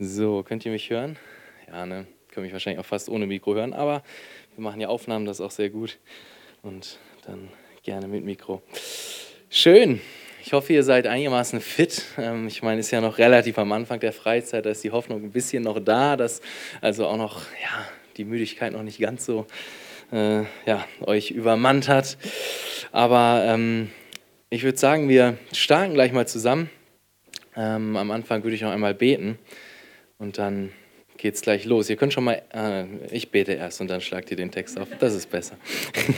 So, könnt ihr mich hören? Ja, ne? Können mich wahrscheinlich auch fast ohne Mikro hören, aber wir machen ja Aufnahmen, das ist auch sehr gut. Und dann gerne mit Mikro. Schön. Ich hoffe, ihr seid einigermaßen fit. Ähm, ich meine, es ist ja noch relativ am Anfang der Freizeit, da ist die Hoffnung ein bisschen noch da, dass also auch noch ja, die Müdigkeit noch nicht ganz so äh, ja, euch übermannt hat. Aber ähm, ich würde sagen, wir starten gleich mal zusammen. Ähm, am Anfang würde ich noch einmal beten. Und dann geht es gleich los. Ihr könnt schon mal, äh, ich bete erst und dann schlagt ihr den Text auf. Das ist besser.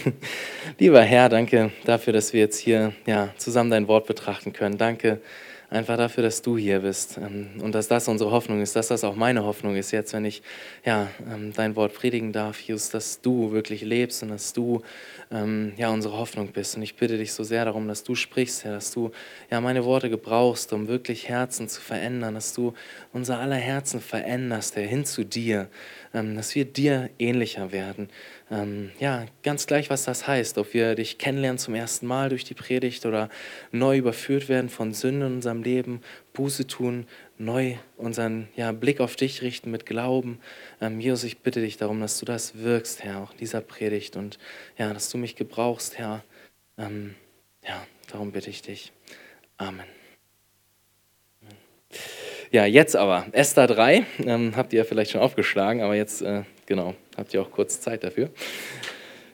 Lieber Herr, danke dafür, dass wir jetzt hier ja, zusammen dein Wort betrachten können. Danke einfach dafür, dass du hier bist ähm, und dass das unsere Hoffnung ist, dass das auch meine Hoffnung ist jetzt, wenn ich ja, ähm, dein Wort predigen darf, Jesus, dass du wirklich lebst und dass du ähm, ja, unsere Hoffnung bist. Und ich bitte dich so sehr darum, dass du sprichst, Herr, dass du ja, meine Worte gebrauchst, um wirklich Herzen zu verändern, dass du unser aller Herzen veränderst, Herr, hin zu dir, dass wir dir ähnlicher werden. Ähm, ja, ganz gleich, was das heißt, ob wir dich kennenlernen zum ersten Mal durch die Predigt oder neu überführt werden von Sünden in unserem Leben, Buße tun, neu unseren ja, Blick auf dich richten mit Glauben. Ähm, Jesus, ich bitte dich darum, dass du das wirkst, Herr, auch in dieser Predigt und ja, dass du mich gebrauchst, Herr. Ähm, ja, darum bitte ich dich. Amen. Ja, jetzt aber, Esther 3, ähm, habt ihr ja vielleicht schon aufgeschlagen, aber jetzt, äh, genau, habt ihr auch kurz Zeit dafür.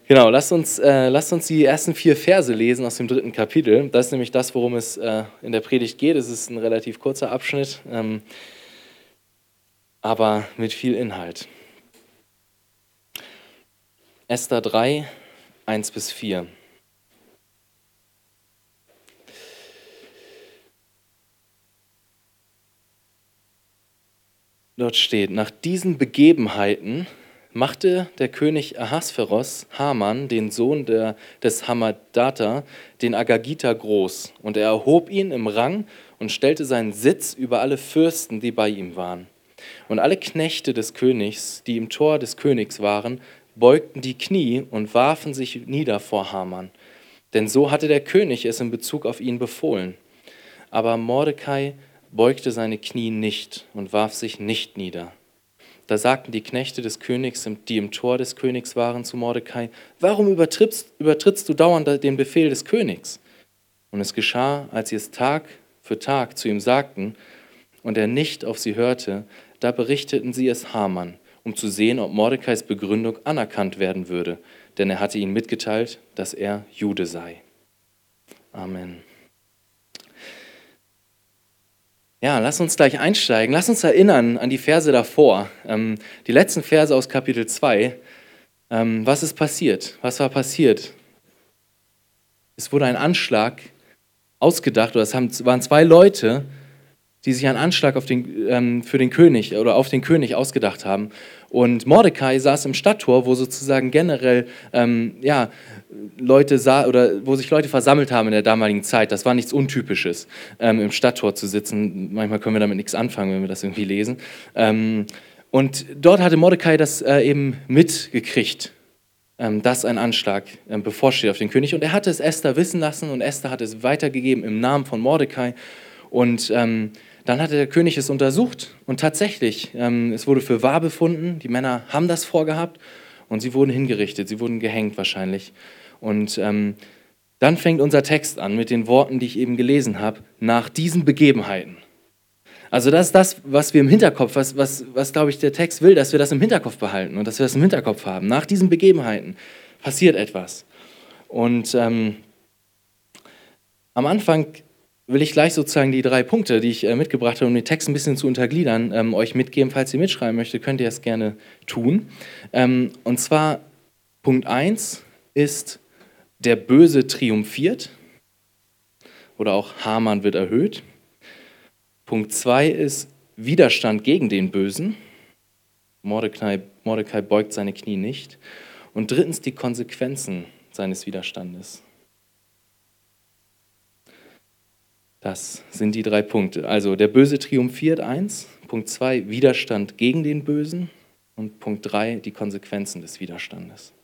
Genau, lasst uns, äh, lasst uns die ersten vier Verse lesen aus dem dritten Kapitel. Das ist nämlich das, worum es äh, in der Predigt geht. Es ist ein relativ kurzer Abschnitt, ähm, aber mit viel Inhalt. Esther 3, 1 bis 4. Dort steht, nach diesen Begebenheiten machte der König Ahasveros Haman, den Sohn der, des Hamadata, den Agagita groß, und er erhob ihn im Rang und stellte seinen Sitz über alle Fürsten, die bei ihm waren. Und alle Knechte des Königs, die im Tor des Königs waren, beugten die Knie und warfen sich nieder vor Haman. Denn so hatte der König es in Bezug auf ihn befohlen. Aber Mordecai beugte seine Knie nicht und warf sich nicht nieder. Da sagten die Knechte des Königs, die im Tor des Königs waren, zu Mordecai, warum übertrittst, übertrittst du dauernd den Befehl des Königs? Und es geschah, als sie es Tag für Tag zu ihm sagten und er nicht auf sie hörte, da berichteten sie es Haman, um zu sehen, ob Mordecais Begründung anerkannt werden würde, denn er hatte ihnen mitgeteilt, dass er Jude sei. Amen. Ja, lass uns gleich einsteigen. Lass uns erinnern an die Verse davor, ähm, die letzten Verse aus Kapitel 2. Ähm, was ist passiert? Was war passiert? Es wurde ein Anschlag ausgedacht, oder es waren zwei Leute, die sich einen Anschlag den, ähm, für den König oder auf den König ausgedacht haben. Und Mordecai saß im Stadttor, wo sozusagen generell ähm, ja, Leute sah oder wo sich Leute versammelt haben in der damaligen Zeit. Das war nichts Untypisches, ähm, im Stadttor zu sitzen. Manchmal können wir damit nichts anfangen, wenn wir das irgendwie lesen. Ähm, und dort hatte Mordecai das äh, eben mitgekriegt, ähm, dass ein Anschlag ähm, bevorsteht auf den König. Und er hatte es Esther wissen lassen und Esther hat es weitergegeben im Namen von Mordecai. Und ähm, dann hatte der König es untersucht und tatsächlich, ähm, es wurde für wahr befunden, die Männer haben das vorgehabt und sie wurden hingerichtet, sie wurden gehängt wahrscheinlich. Und ähm, dann fängt unser Text an mit den Worten, die ich eben gelesen habe, nach diesen Begebenheiten. Also das ist das, was wir im Hinterkopf, was, was, was glaube ich der Text will, dass wir das im Hinterkopf behalten und dass wir das im Hinterkopf haben. Nach diesen Begebenheiten passiert etwas. Und ähm, am Anfang will ich gleich sozusagen die drei Punkte, die ich äh, mitgebracht habe, um den Text ein bisschen zu untergliedern, ähm, euch mitgeben. Falls ihr mitschreiben möchtet, könnt ihr es gerne tun. Ähm, und zwar Punkt 1 ist der Böse triumphiert oder auch Haman wird erhöht. Punkt 2 ist Widerstand gegen den Bösen. Mordecai, Mordecai beugt seine Knie nicht. Und drittens die Konsequenzen seines Widerstandes. Das sind die drei Punkte. Also der Böse triumphiert, eins. Punkt zwei, Widerstand gegen den Bösen. Und Punkt drei, die Konsequenzen des Widerstandes.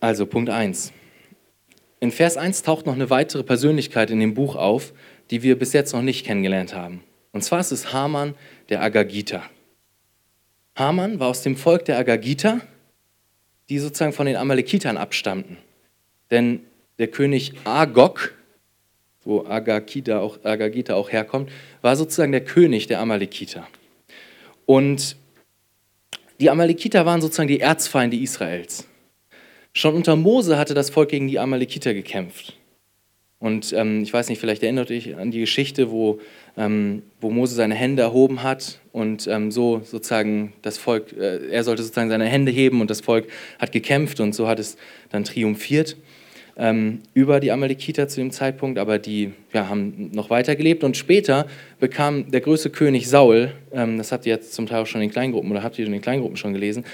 Also Punkt 1. in Vers 1 taucht noch eine weitere Persönlichkeit in dem Buch auf, die wir bis jetzt noch nicht kennengelernt haben. Und zwar ist es Haman, der Agagita. Haman war aus dem Volk der Agagita, die sozusagen von den Amalekitern abstammten. Denn der König Agog, wo Agagita auch, Agagita auch herkommt, war sozusagen der König der Amalekiter. Und die Amalekiter waren sozusagen die Erzfeinde Israels. Schon unter Mose hatte das Volk gegen die Amalekiter gekämpft. Und ähm, ich weiß nicht, vielleicht erinnert euch an die Geschichte, wo, ähm, wo Mose seine Hände erhoben hat und ähm, so sozusagen das Volk, äh, er sollte sozusagen seine Hände heben und das Volk hat gekämpft und so hat es dann triumphiert ähm, über die Amalekiter zu dem Zeitpunkt, aber die ja, haben noch weiter gelebt. Und später bekam der größte König Saul, ähm, das habt ihr jetzt zum Teil auch schon in den Kleingruppen oder habt ihr in den Kleingruppen schon gelesen,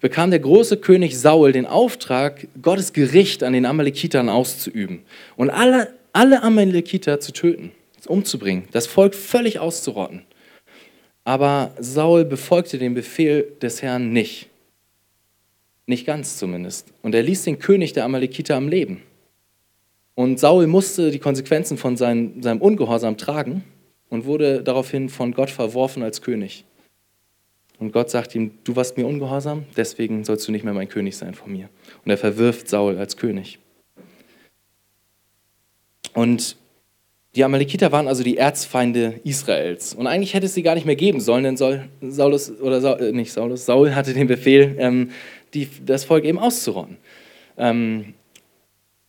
bekam der große König Saul den Auftrag, Gottes Gericht an den Amalekitern auszuüben und alle, alle Amalekiter zu töten, umzubringen, das Volk völlig auszurotten. Aber Saul befolgte den Befehl des Herrn nicht. Nicht ganz zumindest. Und er ließ den König der Amalekiter am Leben. Und Saul musste die Konsequenzen von seinem, seinem Ungehorsam tragen und wurde daraufhin von Gott verworfen als König. Und Gott sagt ihm, du warst mir ungehorsam, deswegen sollst du nicht mehr mein König sein von mir. Und er verwirft Saul als König. Und die Amalekiter waren also die Erzfeinde Israels. Und eigentlich hätte es sie gar nicht mehr geben sollen, denn Saul, Saulus, oder Saul, äh, nicht Saulus, Saul hatte den Befehl, ähm, die, das Volk eben auszurotten. Ähm,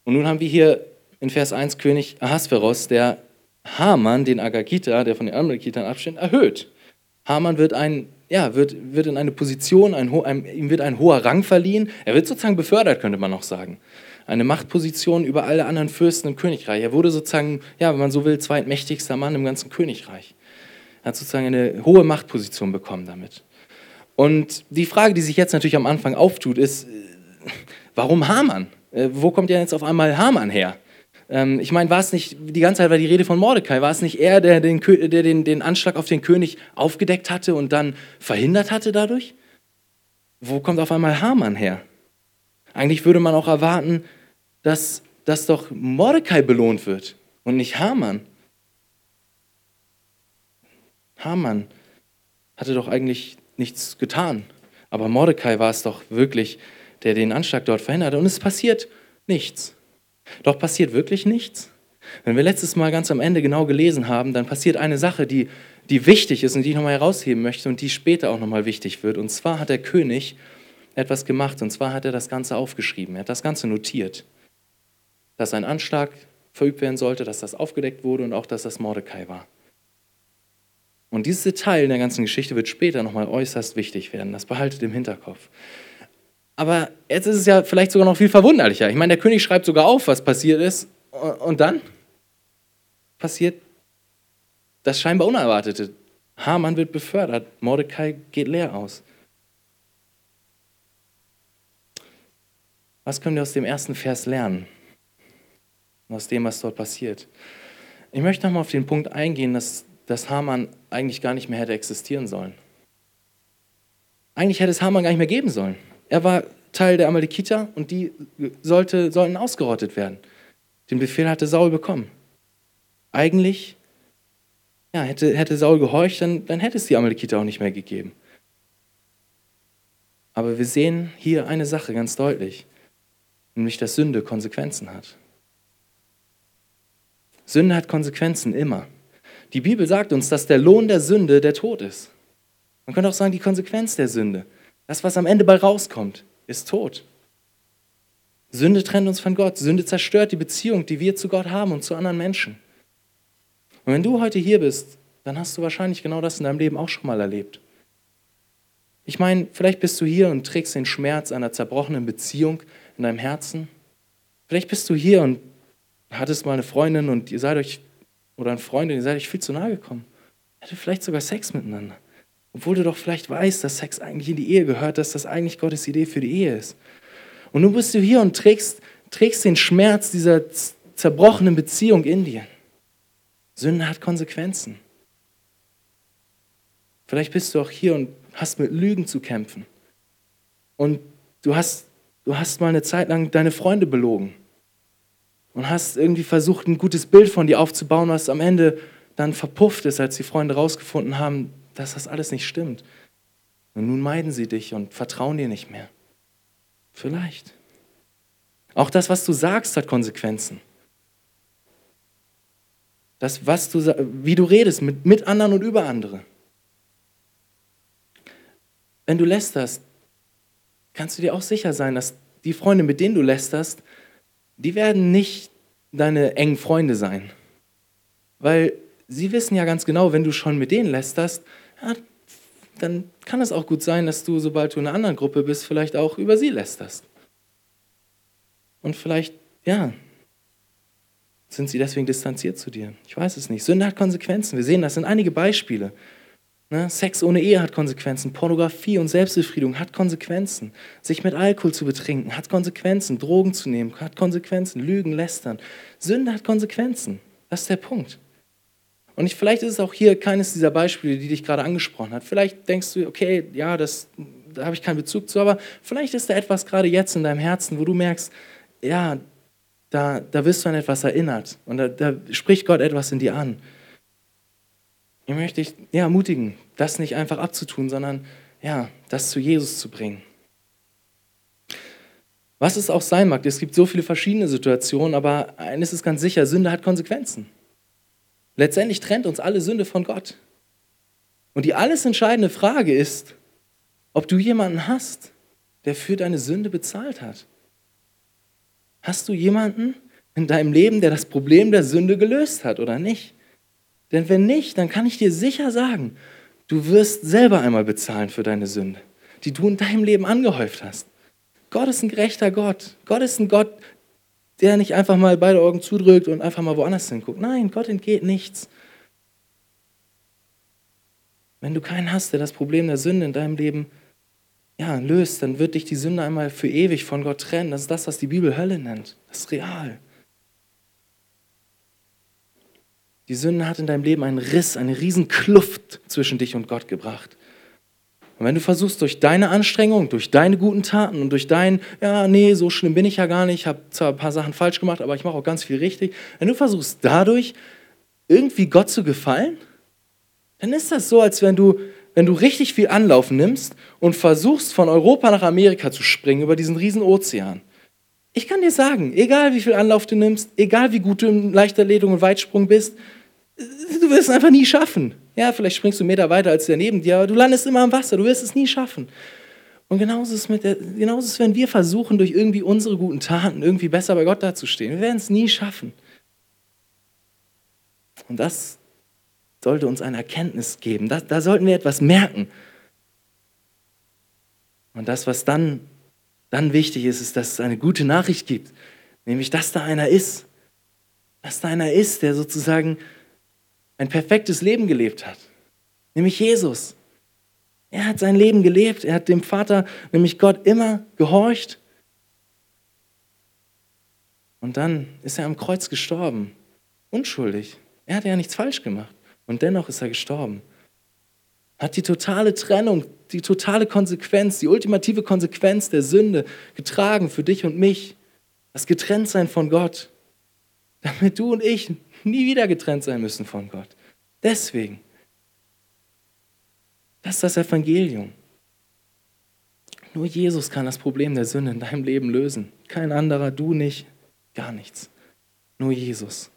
und nun haben wir hier in Vers 1 König Ahasveros, der Haman, den Agagita, der von den Amalekitern abstammt, erhöht. Haman wird, ein, ja, wird, wird in eine Position, ein, ihm wird ein hoher Rang verliehen. Er wird sozusagen befördert, könnte man noch sagen. Eine Machtposition über alle anderen Fürsten im Königreich. Er wurde sozusagen, ja, wenn man so will, zweitmächtigster Mann im ganzen Königreich. Er hat sozusagen eine hohe Machtposition bekommen damit. Und die Frage, die sich jetzt natürlich am Anfang auftut, ist, warum Haman? Äh, wo kommt ja jetzt auf einmal Haman her? Ähm, ich meine, war es nicht, die ganze Zeit war die Rede von Mordecai, war es nicht er, der, den, der den, den Anschlag auf den König aufgedeckt hatte und dann verhindert hatte dadurch? Wo kommt auf einmal Haman her? Eigentlich würde man auch erwarten, dass, dass doch Mordecai belohnt wird und nicht Haman. Haman hatte doch eigentlich nichts getan. Aber Mordecai war es doch wirklich, der den Anschlag dort verhinderte. Und es passiert nichts. Doch passiert wirklich nichts? Wenn wir letztes Mal ganz am Ende genau gelesen haben, dann passiert eine Sache, die, die wichtig ist und die ich nochmal herausheben möchte und die später auch nochmal wichtig wird. Und zwar hat der König etwas gemacht und zwar hat er das Ganze aufgeschrieben. Er hat das Ganze notiert, dass ein Anschlag verübt werden sollte, dass das aufgedeckt wurde und auch, dass das Mordecai war. Und dieses Detail in der ganzen Geschichte wird später nochmal äußerst wichtig werden. Das behaltet im Hinterkopf. Aber jetzt ist es ja vielleicht sogar noch viel verwunderlicher. Ich meine, der König schreibt sogar auf, was passiert ist. Und dann passiert das scheinbar Unerwartete. Haman wird befördert, Mordecai geht leer aus. Was können wir aus dem ersten Vers lernen? Aus dem, was dort passiert. Ich möchte nochmal auf den Punkt eingehen, dass, dass Haman eigentlich gar nicht mehr hätte existieren sollen. Eigentlich hätte es Haman gar nicht mehr geben sollen. Er war Teil der Amalekiter und die sollte, sollten ausgerottet werden. Den Befehl hatte Saul bekommen. Eigentlich ja, hätte, hätte Saul gehorcht, dann, dann hätte es die Amalekiter auch nicht mehr gegeben. Aber wir sehen hier eine Sache ganz deutlich, nämlich dass Sünde Konsequenzen hat. Sünde hat Konsequenzen immer. Die Bibel sagt uns, dass der Lohn der Sünde der Tod ist. Man könnte auch sagen, die Konsequenz der Sünde. Das, was am Ende bei rauskommt, ist Tod. Sünde trennt uns von Gott. Sünde zerstört die Beziehung, die wir zu Gott haben und zu anderen Menschen. Und wenn du heute hier bist, dann hast du wahrscheinlich genau das in deinem Leben auch schon mal erlebt. Ich meine, vielleicht bist du hier und trägst den Schmerz einer zerbrochenen Beziehung in deinem Herzen. Vielleicht bist du hier und hattest mal eine Freundin und ihr seid euch, oder eine Freundin, ihr seid euch viel zu nahe gekommen. Hattet vielleicht sogar Sex miteinander. Obwohl du doch vielleicht weißt, dass Sex eigentlich in die Ehe gehört, dass das eigentlich Gottes Idee für die Ehe ist. Und nun bist du hier und trägst, trägst den Schmerz dieser zerbrochenen Beziehung in dir. Sünde hat Konsequenzen. Vielleicht bist du auch hier und hast mit Lügen zu kämpfen. Und du hast, du hast mal eine Zeit lang deine Freunde belogen. Und hast irgendwie versucht, ein gutes Bild von dir aufzubauen, was am Ende dann verpufft ist, als die Freunde herausgefunden haben, dass das alles nicht stimmt. Und nun meiden sie dich und vertrauen dir nicht mehr. Vielleicht. Auch das, was du sagst, hat Konsequenzen. Das, was du, wie du redest mit, mit anderen und über andere. Wenn du lästerst, kannst du dir auch sicher sein, dass die Freunde, mit denen du lästerst, die werden nicht deine engen Freunde sein. Weil sie wissen ja ganz genau, wenn du schon mit denen lästerst, ja, dann kann es auch gut sein, dass du, sobald du in einer anderen Gruppe bist, vielleicht auch über sie lästerst. Und vielleicht, ja, sind sie deswegen distanziert zu dir. Ich weiß es nicht. Sünde hat Konsequenzen. Wir sehen das in einige Beispiele. Ne? Sex ohne Ehe hat Konsequenzen. Pornografie und Selbstbefriedigung hat Konsequenzen. Sich mit Alkohol zu betrinken hat Konsequenzen. Drogen zu nehmen hat Konsequenzen. Lügen, lästern. Sünde hat Konsequenzen. Das ist der Punkt. Und ich, vielleicht ist es auch hier keines dieser Beispiele, die dich gerade angesprochen hat. Vielleicht denkst du, okay, ja, das, da habe ich keinen Bezug zu, aber vielleicht ist da etwas gerade jetzt in deinem Herzen, wo du merkst, ja, da, da wirst du an etwas erinnert und da, da spricht Gott etwas in dir an. Ich möchte dich ja, ermutigen, das nicht einfach abzutun, sondern ja, das zu Jesus zu bringen. Was es auch sein mag, es gibt so viele verschiedene Situationen, aber eines ist ganz sicher, Sünde hat Konsequenzen. Letztendlich trennt uns alle Sünde von Gott. Und die alles entscheidende Frage ist, ob du jemanden hast, der für deine Sünde bezahlt hat. Hast du jemanden in deinem Leben, der das Problem der Sünde gelöst hat oder nicht? Denn wenn nicht, dann kann ich dir sicher sagen, du wirst selber einmal bezahlen für deine Sünde, die du in deinem Leben angehäuft hast. Gott ist ein gerechter Gott. Gott ist ein Gott, der nicht einfach mal beide Augen zudrückt und einfach mal woanders hinguckt. Nein, Gott entgeht nichts. Wenn du keinen hast, der das Problem der Sünde in deinem Leben ja, löst, dann wird dich die Sünde einmal für ewig von Gott trennen. Das ist das, was die Bibel Hölle nennt. Das ist real. Die Sünde hat in deinem Leben einen Riss, eine riesen Kluft zwischen dich und Gott gebracht. Und wenn du versuchst, durch deine Anstrengung, durch deine guten Taten und durch dein, ja, nee, so schlimm bin ich ja gar nicht, ich habe zwar ein paar Sachen falsch gemacht, aber ich mache auch ganz viel richtig, wenn du versuchst, dadurch irgendwie Gott zu gefallen, dann ist das so, als wenn du, wenn du richtig viel Anlauf nimmst und versuchst, von Europa nach Amerika zu springen über diesen riesen Ozean. Ich kann dir sagen, egal wie viel Anlauf du nimmst, egal wie gut du in Leichterledung und Weitsprung bist, du wirst es einfach nie schaffen. Ja, vielleicht springst du einen Meter weiter als der neben dir, aber du landest immer am Wasser, du wirst es nie schaffen. Und genauso ist, mit der, genauso ist, wenn wir versuchen, durch irgendwie unsere guten Taten irgendwie besser bei Gott dazustehen. Wir werden es nie schaffen. Und das sollte uns eine Erkenntnis geben. Da, da sollten wir etwas merken. Und das, was dann, dann wichtig ist, ist, dass es eine gute Nachricht gibt. Nämlich, dass da einer ist. Dass da einer ist, der sozusagen ein perfektes Leben gelebt hat, nämlich Jesus. Er hat sein Leben gelebt, er hat dem Vater, nämlich Gott, immer gehorcht. Und dann ist er am Kreuz gestorben, unschuldig. Er hat ja nichts falsch gemacht und dennoch ist er gestorben. Hat die totale Trennung, die totale Konsequenz, die ultimative Konsequenz der Sünde getragen für dich und mich. Das Getrenntsein von Gott, damit du und ich nie wieder getrennt sein müssen von Gott. Deswegen. Das ist das Evangelium. Nur Jesus kann das Problem der Sünde in deinem Leben lösen. Kein anderer, du nicht, gar nichts. Nur Jesus.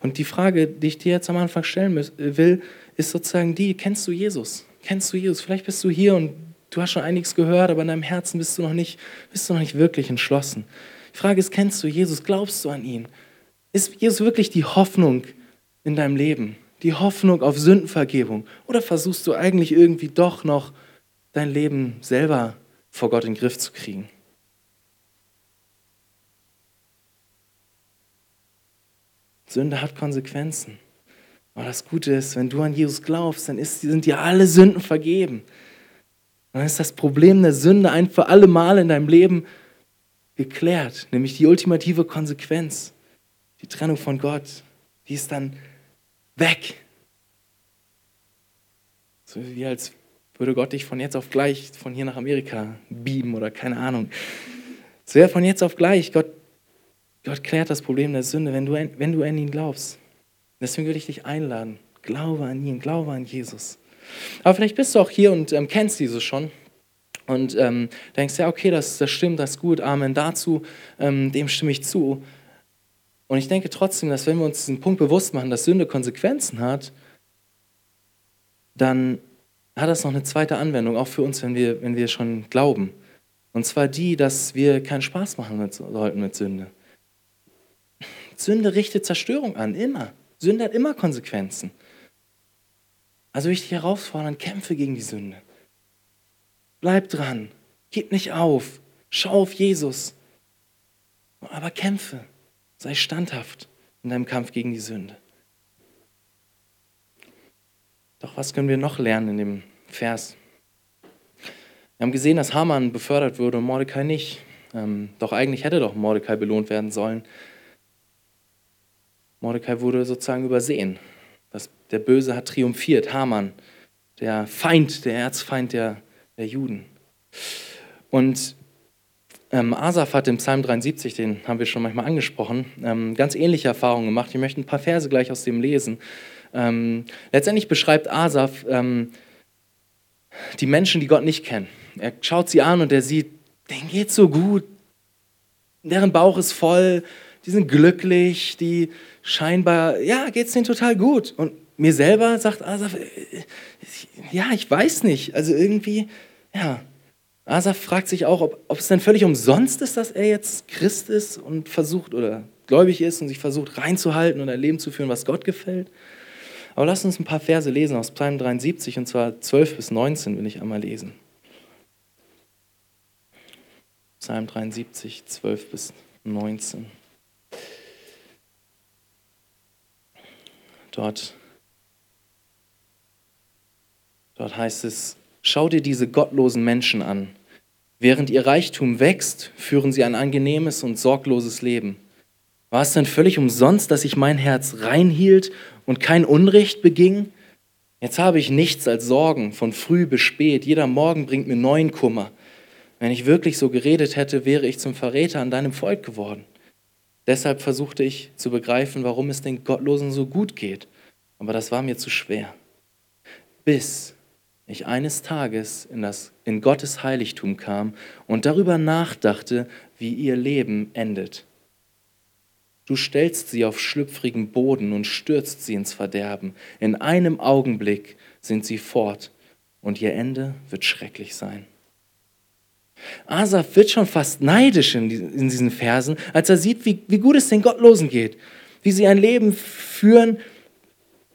Und die Frage, die ich dir jetzt am Anfang stellen will, ist sozusagen die, kennst du Jesus? Kennst du Jesus? Vielleicht bist du hier und du hast schon einiges gehört, aber in deinem Herzen bist du noch nicht, bist du noch nicht wirklich entschlossen. Die Frage ist, kennst du Jesus? Glaubst du an ihn? Ist Jesus wirklich die Hoffnung in deinem Leben? Die Hoffnung auf Sündenvergebung? Oder versuchst du eigentlich irgendwie doch noch dein Leben selber vor Gott in den Griff zu kriegen? Sünde hat Konsequenzen. Aber das Gute ist, wenn du an Jesus glaubst, dann ist, sind dir alle Sünden vergeben. Dann ist das Problem der Sünde ein für alle Mal in deinem Leben geklärt, nämlich die ultimative Konsequenz die Trennung von Gott, die ist dann weg. So wie als würde Gott dich von jetzt auf gleich von hier nach Amerika beamen oder keine Ahnung. Es wäre von jetzt auf gleich. Gott, Gott klärt das Problem der Sünde, wenn du, wenn du an ihn glaubst. Deswegen will ich dich einladen. Glaube an ihn, glaube an Jesus. Aber vielleicht bist du auch hier und ähm, kennst Jesus schon und ähm, denkst, ja, okay, das, das stimmt, das ist gut, Amen dazu, ähm, dem stimme ich zu. Und ich denke trotzdem, dass wenn wir uns diesen Punkt bewusst machen, dass Sünde Konsequenzen hat, dann hat das noch eine zweite Anwendung, auch für uns, wenn wir, wenn wir schon glauben. Und zwar die, dass wir keinen Spaß machen mit, sollten mit Sünde. Sünde richtet Zerstörung an, immer. Sünde hat immer Konsequenzen. Also ich dich herausfordern, kämpfe gegen die Sünde. Bleib dran, gib nicht auf, schau auf Jesus. Aber kämpfe, sei standhaft in deinem Kampf gegen die Sünde. Doch was können wir noch lernen in dem Vers? Wir haben gesehen, dass Haman befördert wurde und Mordecai nicht. Ähm, doch eigentlich hätte doch Mordecai belohnt werden sollen. Mordecai wurde sozusagen übersehen. Das, der Böse hat triumphiert, Haman, der Feind, der Erzfeind der, der Juden. Und ähm, Asaf hat im Psalm 73, den haben wir schon manchmal angesprochen, ähm, ganz ähnliche Erfahrungen gemacht. Ich möchte ein paar Verse gleich aus dem lesen. Ähm, letztendlich beschreibt Asaf ähm, die Menschen, die Gott nicht kennen. Er schaut sie an und er sieht, denen geht so gut, deren Bauch ist voll, die sind glücklich, die scheinbar, ja, geht es denen total gut. Und mir selber sagt Asaf, äh, ja, ich weiß nicht. Also irgendwie, ja. Asaf fragt sich auch, ob, ob es denn völlig umsonst ist, dass er jetzt Christ ist und versucht oder gläubig ist und sich versucht reinzuhalten und ein Leben zu führen, was Gott gefällt. Aber lass uns ein paar Verse lesen aus Psalm 73 und zwar 12 bis 19 will ich einmal lesen. Psalm 73, 12 bis 19. Dort, dort heißt es, schau dir diese gottlosen Menschen an. Während ihr Reichtum wächst, führen sie ein angenehmes und sorgloses Leben. War es denn völlig umsonst, dass ich mein Herz reinhielt und kein Unrecht beging? Jetzt habe ich nichts als Sorgen, von früh bis spät. Jeder Morgen bringt mir neuen Kummer. Wenn ich wirklich so geredet hätte, wäre ich zum Verräter an deinem Volk geworden. Deshalb versuchte ich zu begreifen, warum es den Gottlosen so gut geht. Aber das war mir zu schwer. Bis ich eines Tages in, das, in Gottes Heiligtum kam und darüber nachdachte, wie ihr Leben endet. Du stellst sie auf schlüpfrigen Boden und stürzt sie ins Verderben. In einem Augenblick sind sie fort und ihr Ende wird schrecklich sein. Asaf wird schon fast neidisch in, diesen Versen, als er sieht, wie, wie gut es den Gottlosen geht, wie sie ein Leben führen.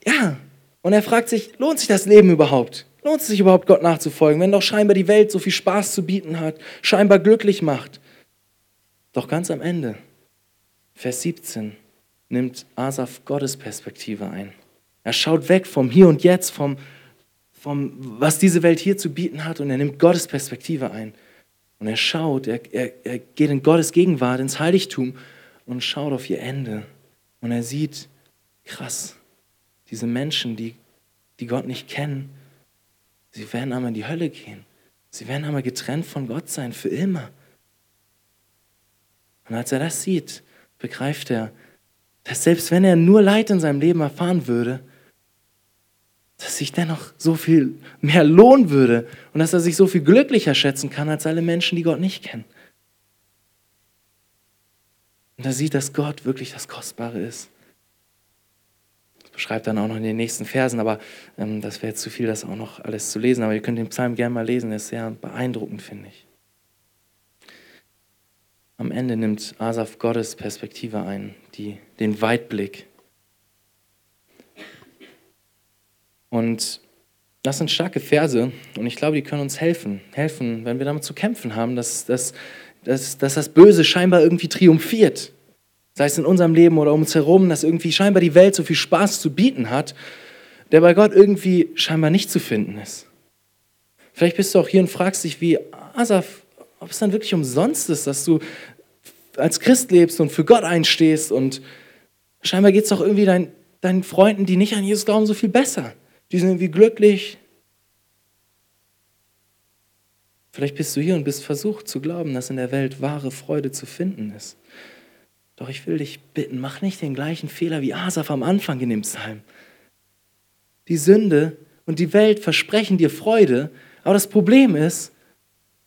Ja, und er fragt sich, lohnt sich das Leben überhaupt? Lohnt es sich überhaupt, Gott nachzufolgen, wenn doch scheinbar die Welt so viel Spaß zu bieten hat, scheinbar glücklich macht? Doch ganz am Ende, Vers 17, nimmt Asaf Gottes Perspektive ein. Er schaut weg vom Hier und Jetzt, vom, vom was diese Welt hier zu bieten hat, und er nimmt Gottes Perspektive ein. Und er schaut, er, er, er geht in Gottes Gegenwart, ins Heiligtum und schaut auf ihr Ende. Und er sieht, krass, diese Menschen, die, die Gott nicht kennen, sie werden einmal in die Hölle gehen. Sie werden einmal getrennt von Gott sein, für immer. Und als er das sieht, begreift er, dass selbst wenn er nur Leid in seinem Leben erfahren würde, dass sich dennoch so viel mehr lohnen würde und dass er sich so viel glücklicher schätzen kann als alle Menschen, die Gott nicht kennen. Und er sieht, dass Gott wirklich das Kostbare ist. Das beschreibt dann auch noch in den nächsten Versen, aber ähm, das wäre zu viel, das auch noch alles zu lesen. Aber ihr könnt den Psalm gerne mal lesen, ist sehr beeindruckend, finde ich. Am Ende nimmt Asaf Gottes Perspektive ein, die, den Weitblick Und das sind starke Verse und ich glaube, die können uns helfen. Helfen, wenn wir damit zu kämpfen haben, dass, dass, dass, dass das Böse scheinbar irgendwie triumphiert. Sei es in unserem Leben oder um uns herum, dass irgendwie scheinbar die Welt so viel Spaß zu bieten hat, der bei Gott irgendwie scheinbar nicht zu finden ist. Vielleicht bist du auch hier und fragst dich, wie Asaf, ob es dann wirklich umsonst ist, dass du als Christ lebst und für Gott einstehst und scheinbar geht es doch irgendwie dein, deinen Freunden, die nicht an Jesus glauben, so viel besser. Die sind irgendwie glücklich. Vielleicht bist du hier und bist versucht zu glauben, dass in der Welt wahre Freude zu finden ist. Doch ich will dich bitten, mach nicht den gleichen Fehler wie Asaf am Anfang in dem Psalm. Die Sünde und die Welt versprechen dir Freude, aber das Problem ist,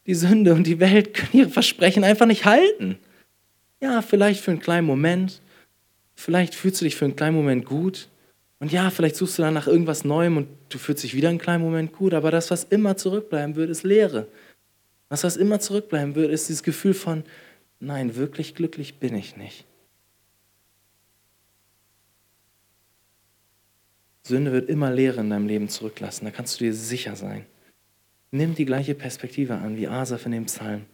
die Sünde und die Welt können ihre Versprechen einfach nicht halten. Ja, vielleicht für einen kleinen Moment, vielleicht fühlst du dich für einen kleinen Moment gut, und ja, vielleicht suchst du dann nach irgendwas Neuem und du fühlst dich wieder einen kleinen Moment gut, aber das, was immer zurückbleiben wird, ist Leere. Das, was immer zurückbleiben wird, ist dieses Gefühl von, nein, wirklich glücklich bin ich nicht. Sünde wird immer Leere in deinem Leben zurücklassen, da kannst du dir sicher sein. Nimm die gleiche Perspektive an wie Asaf in dem Psalm,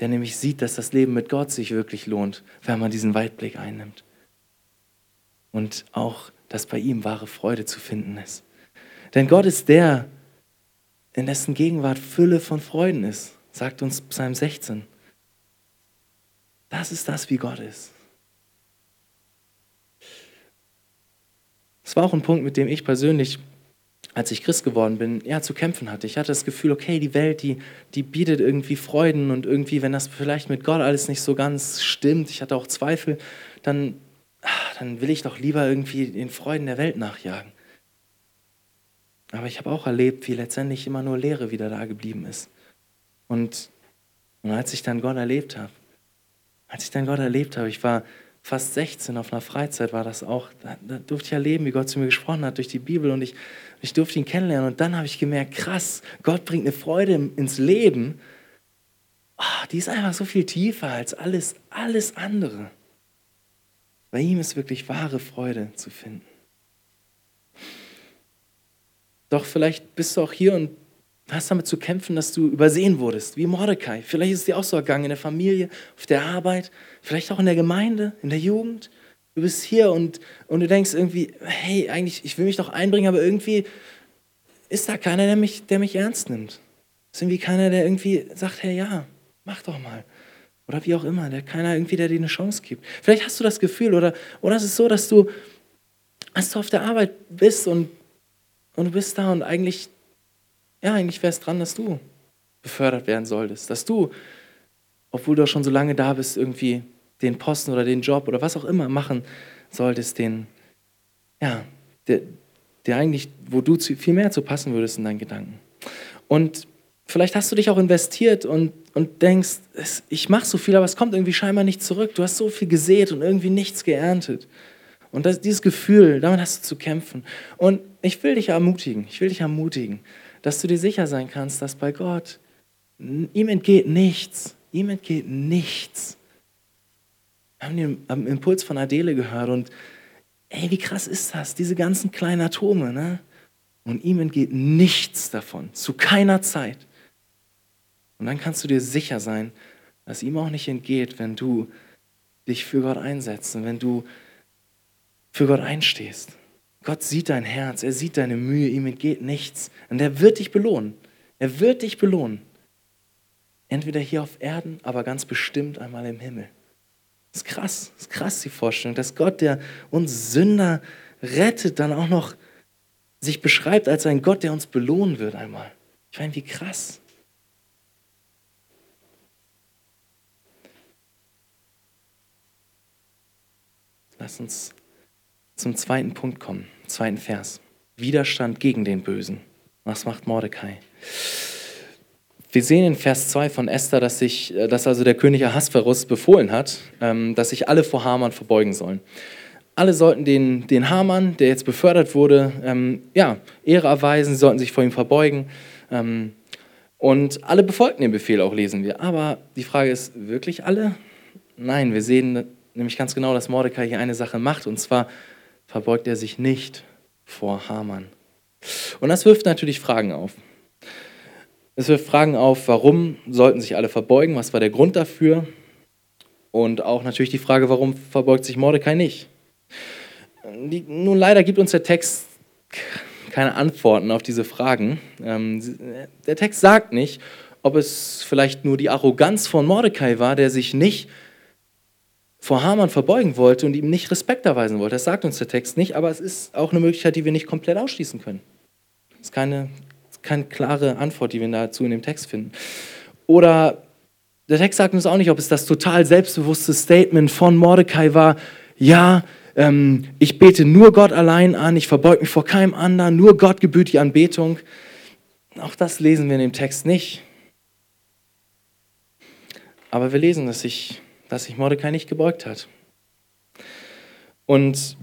der nämlich sieht, dass das Leben mit Gott sich wirklich lohnt, wenn man diesen Weitblick einnimmt. Und auch dass bei ihm wahre Freude zu finden ist. Denn Gott ist der, in dessen Gegenwart Fülle von Freuden ist, sagt uns Psalm 16. Das ist das, wie Gott ist. Das war auch ein Punkt, mit dem ich persönlich, als ich Christ geworden bin, ja, zu kämpfen hatte. Ich hatte das Gefühl, okay, die Welt, die, die bietet irgendwie Freuden und irgendwie, wenn das vielleicht mit Gott alles nicht so ganz stimmt, ich hatte auch Zweifel, dann dann will ich doch lieber irgendwie den Freuden der Welt nachjagen. Aber ich habe auch erlebt, wie letztendlich immer nur Leere wieder da geblieben ist. Und, und als ich dann Gott erlebt habe, als ich dann Gott erlebt habe, ich war fast 16 auf einer Freizeit, war das auch, da, da durfte ich erleben, wie Gott zu mir gesprochen hat durch die Bibel und ich, ich durfte ihn kennenlernen. Und dann habe ich gemerkt, krass, Gott bringt eine Freude ins Leben, oh, die ist einfach so viel tiefer als alles, alles andere. Bei ihm ist wirklich wahre Freude zu finden. Doch vielleicht bist du auch hier und hast damit zu kämpfen, dass du übersehen wurdest, wie Mordecai. Vielleicht ist es dir auch so ergangen in der Familie, auf der Arbeit, vielleicht auch in der Gemeinde, in der Jugend. Du bist hier und, und du denkst irgendwie, hey, eigentlich, ich will mich doch einbringen, aber irgendwie ist da keiner, der mich, der mich ernst nimmt. Ist irgendwie keiner, der irgendwie sagt, hey, ja, mach doch mal. Oder wie auch immer, der keiner irgendwie, der dir eine Chance gibt. Vielleicht hast du das Gefühl oder, oder es ist so, dass du, als du auf der Arbeit bist und, und du bist da und eigentlich, ja, eigentlich wäre es dran, dass du befördert werden solltest. Dass du, obwohl du auch schon so lange da bist, irgendwie den Posten oder den Job oder was auch immer machen solltest, den, ja, der, der eigentlich, wo du viel mehr zu passen würdest in deinen Gedanken. Und Vielleicht hast du dich auch investiert und, und denkst, ich mache so viel, aber es kommt irgendwie scheinbar nicht zurück. Du hast so viel gesät und irgendwie nichts geerntet. Und das, dieses Gefühl, damit hast du zu kämpfen. Und ich will dich ermutigen, ich will dich ermutigen, dass du dir sicher sein kannst, dass bei Gott ihm entgeht nichts. Ihm entgeht nichts. Wir haben den Impuls von Adele gehört und ey, wie krass ist das? Diese ganzen kleinen Atome, ne? Und ihm entgeht nichts davon, zu keiner Zeit. Und dann kannst du dir sicher sein, dass ihm auch nicht entgeht, wenn du dich für Gott einsetzt und wenn du für Gott einstehst. Gott sieht dein Herz, er sieht deine Mühe, ihm entgeht nichts. Und er wird dich belohnen. Er wird dich belohnen. Entweder hier auf Erden, aber ganz bestimmt einmal im Himmel. Das ist krass, das ist krass die Vorstellung, dass Gott, der uns Sünder rettet, dann auch noch sich beschreibt als ein Gott, der uns belohnen wird einmal. Ich meine, wie krass. Lass uns zum zweiten Punkt kommen, zweiten Vers. Widerstand gegen den Bösen. Was macht Mordecai? Wir sehen in Vers 2 von Esther, dass, sich, äh, dass also der König Ahasverus befohlen hat, ähm, dass sich alle vor Haman verbeugen sollen. Alle sollten den, den Haman, der jetzt befördert wurde, ähm, ja, Ehre erweisen, sie sollten sich vor ihm verbeugen. Ähm, und alle befolgten den Befehl auch, lesen wir. Aber die Frage ist, wirklich alle? Nein, wir sehen nämlich ganz genau, dass Mordecai hier eine Sache macht, und zwar verbeugt er sich nicht vor Haman. Und das wirft natürlich Fragen auf. Es wirft Fragen auf, warum sollten sich alle verbeugen, was war der Grund dafür? Und auch natürlich die Frage, warum verbeugt sich Mordecai nicht? Die, nun, leider gibt uns der Text keine Antworten auf diese Fragen. Ähm, der Text sagt nicht, ob es vielleicht nur die Arroganz von Mordecai war, der sich nicht vor Haman verbeugen wollte und ihm nicht Respekt erweisen wollte. Das sagt uns der Text nicht, aber es ist auch eine Möglichkeit, die wir nicht komplett ausschließen können. Das ist keine, keine klare Antwort, die wir dazu in dem Text finden. Oder der Text sagt uns auch nicht, ob es das total selbstbewusste Statement von Mordecai war, ja, ähm, ich bete nur Gott allein an, ich verbeuge mich vor keinem anderen, nur Gott gebührt die Anbetung. Auch das lesen wir in dem Text nicht. Aber wir lesen, dass sich, dass sich Mordecai nicht gebeugt hat. Und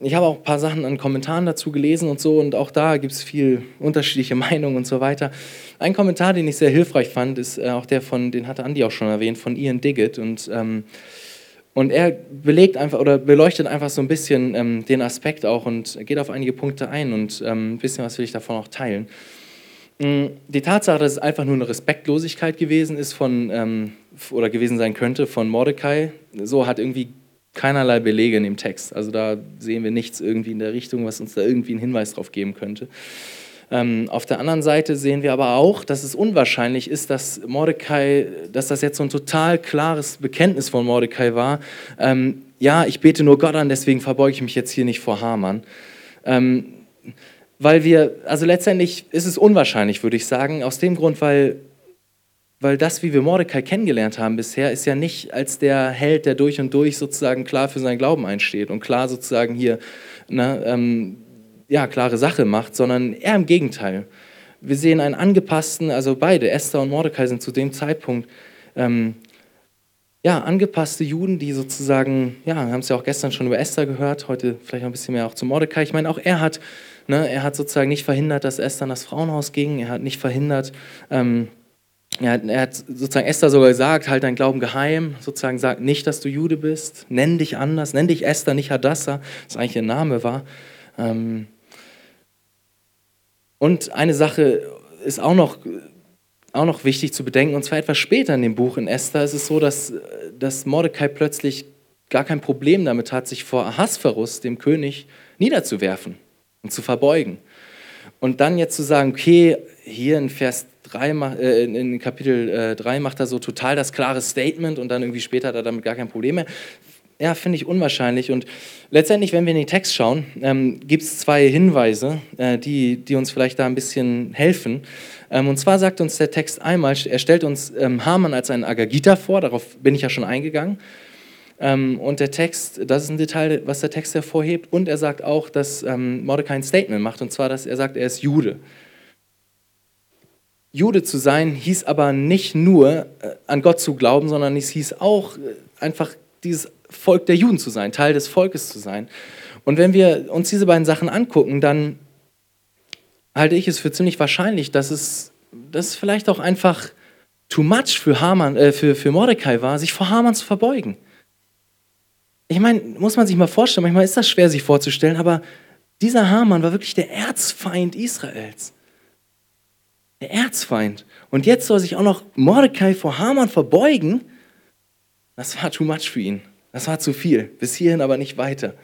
ich habe auch ein paar Sachen an Kommentaren dazu gelesen und so, und auch da gibt es viel unterschiedliche Meinungen und so weiter. Ein Kommentar, den ich sehr hilfreich fand, ist äh, auch der von, den hatte Andi auch schon erwähnt, von Ian Diggett. Und, ähm, und er belegt einfach oder beleuchtet einfach so ein bisschen ähm, den Aspekt auch und geht auf einige Punkte ein und ähm, ein bisschen was will ich davon auch teilen. Mm, die Tatsache, dass es einfach nur eine Respektlosigkeit gewesen ist von, ähm, oder gewesen sein könnte von Mordecai, so hat irgendwie keinerlei Belege in dem Text. Also da sehen wir nichts irgendwie in der Richtung, was uns da irgendwie einen Hinweis drauf geben könnte. Ähm, auf der anderen Seite sehen wir aber auch, dass es unwahrscheinlich ist, dass Mordecai, dass das jetzt so ein total klares Bekenntnis von Mordecai war. Ähm, ja, ich bete nur Gott an, deswegen verbeuge ich mich jetzt hier nicht vor Haman. Ähm, weil wir, also letztendlich ist es unwahrscheinlich, würde ich sagen, aus dem Grund, weil weil das, wie wir Mordecai kennengelernt haben bisher, ist ja nicht als der Held, der durch und durch sozusagen klar für seinen Glauben einsteht und klar sozusagen hier ne, ähm, ja, klare Sache macht, sondern eher im Gegenteil. Wir sehen einen angepassten, also beide, Esther und Mordecai sind zu dem Zeitpunkt ähm, ja, angepasste Juden, die sozusagen, ja, wir haben es ja auch gestern schon über Esther gehört, heute vielleicht noch ein bisschen mehr auch zu Mordecai. Ich meine, auch er hat, ne, er hat sozusagen nicht verhindert, dass Esther in das Frauenhaus ging, er hat nicht verhindert, ähm, er hat, er hat, sozusagen Esther sogar gesagt, halt dein Glauben geheim, sozusagen sag nicht, dass du Jude bist, nenn dich anders, nenn dich Esther, nicht Hadassah, was eigentlich ihr Name war. Ähm und eine Sache ist auch noch, auch noch wichtig zu bedenken, und zwar etwas später in dem Buch in Esther ist es so, dass, dass Mordecai plötzlich gar kein Problem damit hat, sich vor Ahasverus, dem König, niederzuwerfen und zu verbeugen. Und dann jetzt zu sagen, okay, hier in Vers 3, äh, in Kapitel äh, 3 macht er so total das klare Statement und dann irgendwie später hat er damit gar kein Problem mehr. Ja, finde ich unwahrscheinlich. Und letztendlich, wenn wir in den Text schauen, ähm, gibt es zwei Hinweise, äh, die, die uns vielleicht da ein bisschen helfen. Ähm, und zwar sagt uns der Text einmal, er stellt uns ähm, Haman als einen Agagita vor, darauf bin ich ja schon eingegangen. Ähm, und der Text, das ist ein Detail, was der Text hervorhebt. Und er sagt auch, dass ähm, Mordecai ein Statement macht, und zwar, dass er sagt, er ist Jude. Jude zu sein hieß aber nicht nur äh, an Gott zu glauben, sondern es hieß auch äh, einfach dieses Volk der Juden zu sein, Teil des Volkes zu sein. Und wenn wir uns diese beiden Sachen angucken, dann halte ich es für ziemlich wahrscheinlich, dass es, dass vielleicht auch einfach too much für, Haman, äh, für, für Mordecai war, sich vor Haman zu verbeugen. Ich meine, muss man sich mal vorstellen, manchmal ist das schwer sich vorzustellen, aber dieser Haman war wirklich der Erzfeind Israels. Der Erzfeind. Und jetzt soll sich auch noch Mordecai vor Haman verbeugen. Das war too much für ihn. Das war zu viel. Bis hierhin aber nicht weiter.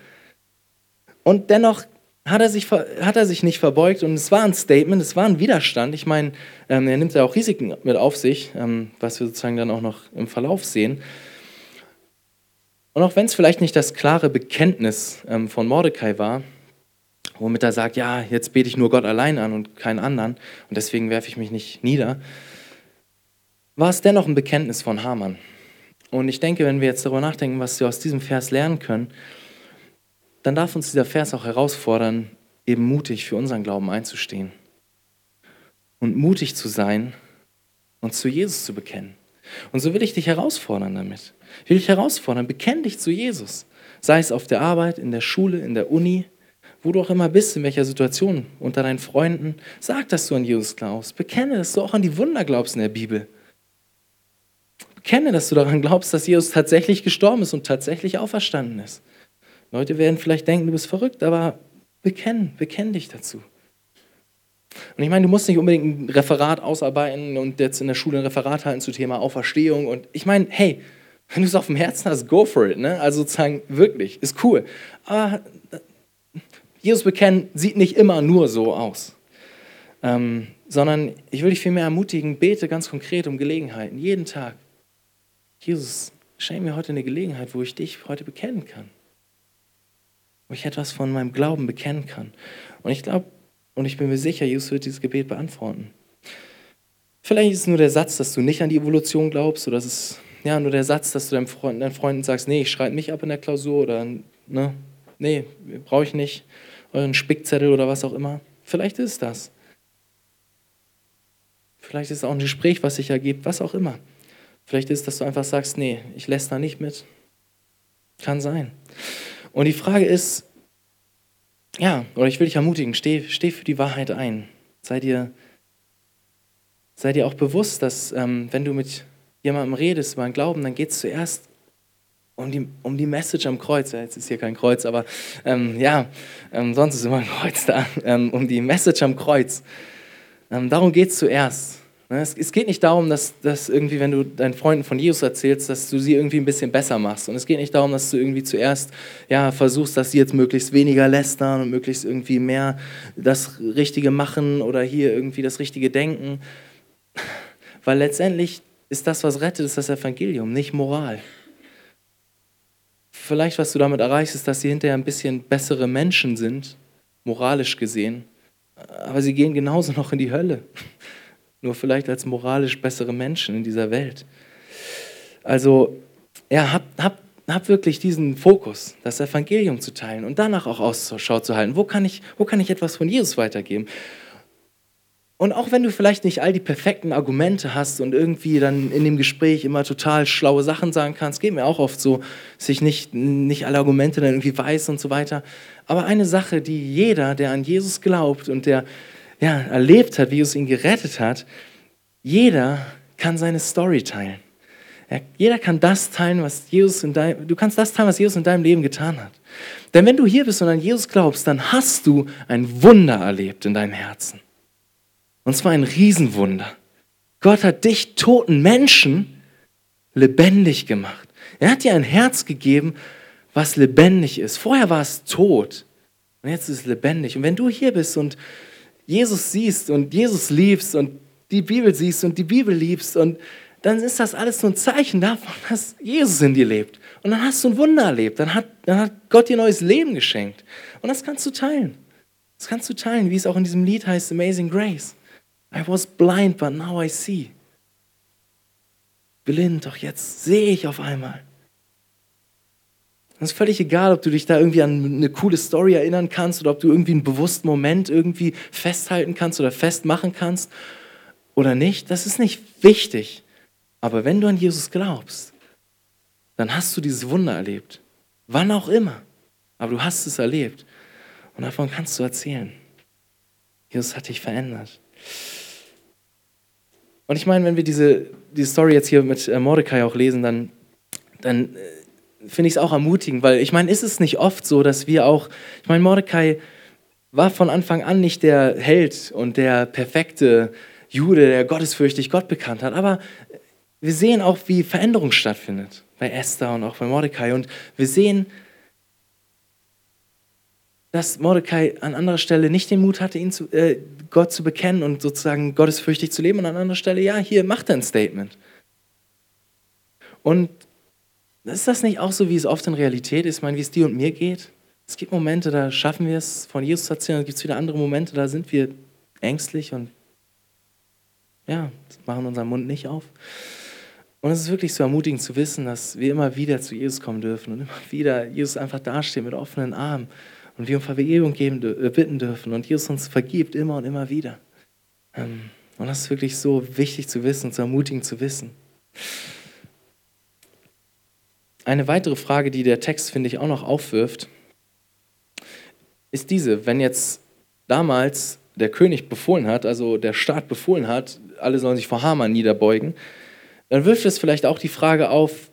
Und dennoch hat er sich, hat er sich nicht verbeugt und es war ein Statement, es war ein Widerstand. Ich meine, ähm, er nimmt ja auch Risiken mit auf sich, ähm, was wir sozusagen dann auch noch im Verlauf sehen. Und auch wenn es vielleicht nicht das klare Bekenntnis ähm, von Mordecai war, womit er sagt, ja, jetzt bete ich nur Gott allein an und keinen anderen und deswegen werfe ich mich nicht nieder, war es dennoch ein Bekenntnis von Haman. Und ich denke, wenn wir jetzt darüber nachdenken, was wir aus diesem Vers lernen können, dann darf uns dieser Vers auch herausfordern, eben mutig für unseren Glauben einzustehen und mutig zu sein und zu Jesus zu bekennen. Und so will ich dich herausfordern damit. Ich will dich herausfordern, bekenn dich zu Jesus. Sei es auf der Arbeit, in der Schule, in der Uni, wo du auch immer bist, in welcher Situation, unter deinen Freunden, sag, dass du an Jesus glaubst. Bekenne, dass du auch an die Wunder glaubst in der Bibel. Bekenne, dass du daran glaubst, dass Jesus tatsächlich gestorben ist und tatsächlich auferstanden ist. Leute werden vielleicht denken, du bist verrückt, aber bekenn, bekenn dich dazu. Und ich meine, du musst nicht unbedingt ein Referat ausarbeiten und jetzt in der Schule ein Referat halten zu Thema Auferstehung. Und ich meine, hey, wenn du es auf dem Herzen hast, go for it. Ne? Also sozusagen wirklich, ist cool. Aber Jesus bekennen sieht nicht immer nur so aus. Ähm, sondern ich will dich vielmehr ermutigen, bete ganz konkret um Gelegenheiten, jeden Tag. Jesus, schenk mir heute eine Gelegenheit, wo ich dich heute bekennen kann. Wo ich etwas von meinem Glauben bekennen kann. Und ich glaube, und ich bin mir sicher, Jesus wird dieses Gebet beantworten. Vielleicht ist es nur der Satz, dass du nicht an die Evolution glaubst, oder es ist ja nur der Satz, dass du deinem Freund, deinen Freunden sagst, nee, ich schreibe mich ab in der Klausur oder ne, nee, brauche ich nicht, euren Spickzettel oder was auch immer. Vielleicht ist das. Vielleicht ist es auch ein Gespräch, was sich ergibt, was auch immer. Vielleicht ist es, dass du einfach sagst, nee, ich lässt da nicht mit. Kann sein. Und die Frage ist, ja, oder ich will dich ermutigen, steh, steh für die Wahrheit ein. Sei dir, sei dir auch bewusst, dass ähm, wenn du mit jemandem redest über einen Glauben, dann geht es zuerst um die, um die Message am Kreuz. Ja, jetzt ist hier kein Kreuz, aber ähm, ja, ähm, sonst ist immer ein Kreuz da. Ähm, um die Message am Kreuz. Ähm, darum geht es zuerst. Ne, es, es, geht nicht darum, dass, dass irgendwie, wenn du deinen Freunden von Jesus erzählst, dass du sie irgendwie ein bisschen besser machst. Und es geht nicht darum, dass du irgendwie zuerst ja, versuchst, dass sie jetzt möglichst weniger lästern und möglichst irgendwie mehr das Richtige machen oder hier irgendwie das Richtige denken. Weil letztendlich ist das, was rettet, ist das Evangelium, nicht Moral. Vielleicht, was du damit erreichst, ist, dass sie hinterher ein bisschen bessere Menschen sind, moralisch gesehen, aber sie gehen genauso noch in die Hölle. Nur vielleicht als moralisch bessere Menschen in dieser Welt. Also, ja, hab, hab, hab wirklich diesen Fokus, das Evangelium zu teilen und danach auch Ausschau zu halten. Wo kann ich, wo kann ich etwas von Jesus weitergeben? Und auch wenn du vielleicht nicht all die perfekten Argumente hast und irgendwie dann in dem Gespräch immer total schlaue Sachen sagen kannst, geht mir auch oft so, dass ich nicht, nicht alle Argumente dann irgendwie weiß und so weiter. Aber eine Sache, die jeder, der an Jesus glaubt und der ja, erlebt hat, wie Jesus ihn gerettet hat, jeder kann seine Story teilen. Ja, jeder kann das teilen, was Jesus in deinem, du kannst das teilen, was Jesus in deinem Leben getan hat. Denn wenn du hier bist und an Jesus glaubst, dann hast du ein Wunder erlebt in deinem Herzen. Und zwar ein Riesenwunder. Gott hat dich, toten Menschen, lebendig gemacht. Er hat dir ein Herz gegeben, was lebendig ist. Vorher war es tot und jetzt ist es lebendig. Und wenn du hier bist und Jesus siehst und Jesus liebst und die Bibel siehst und die Bibel liebst und dann ist das alles so ein Zeichen davon, dass Jesus in dir lebt. Und dann hast du ein Wunder erlebt. Dann hat, dann hat Gott dir neues Leben geschenkt. Und das kannst du teilen. Das kannst du teilen, wie es auch in diesem Lied heißt, Amazing Grace. I was blind, but now I see. Blind, doch jetzt sehe ich auf einmal. Es ist völlig egal, ob du dich da irgendwie an eine coole Story erinnern kannst oder ob du irgendwie einen bewussten Moment irgendwie festhalten kannst oder festmachen kannst oder nicht. Das ist nicht wichtig. Aber wenn du an Jesus glaubst, dann hast du dieses Wunder erlebt. Wann auch immer. Aber du hast es erlebt. Und davon kannst du erzählen. Jesus hat dich verändert. Und ich meine, wenn wir diese, diese Story jetzt hier mit äh, Mordecai auch lesen, dann, dann äh, finde ich es auch ermutigend, weil ich meine, ist es nicht oft so, dass wir auch, ich meine, Mordecai war von Anfang an nicht der Held und der perfekte Jude, der gottesfürchtig Gott bekannt hat, aber wir sehen auch, wie Veränderung stattfindet bei Esther und auch bei Mordecai. Und wir sehen, dass Mordecai an anderer Stelle nicht den Mut hatte, ihn zu, äh, Gott zu bekennen und sozusagen gottesfürchtig zu leben und an anderer Stelle, ja, hier, macht er ein Statement. Und ist das nicht auch so, wie es oft in Realität ist, ich meine, wie es dir und mir geht? Es gibt Momente, da schaffen wir es, von Jesus zu erzählen, es gibt wieder andere Momente, da sind wir ängstlich und ja, machen unseren Mund nicht auf. Und es ist wirklich so ermutigend zu wissen, dass wir immer wieder zu Jesus kommen dürfen und immer wieder Jesus einfach dastehen mit offenen Armen und wir um Vergebung geben, äh, bitten dürfen und Jesus uns vergibt immer und immer wieder. Ähm, und das ist wirklich so wichtig zu wissen, so ermutigend zu wissen. Eine weitere Frage, die der Text, finde ich, auch noch aufwirft, ist diese, wenn jetzt damals der König befohlen hat, also der Staat befohlen hat, alle sollen sich vor Haman niederbeugen, dann wirft es vielleicht auch die Frage auf,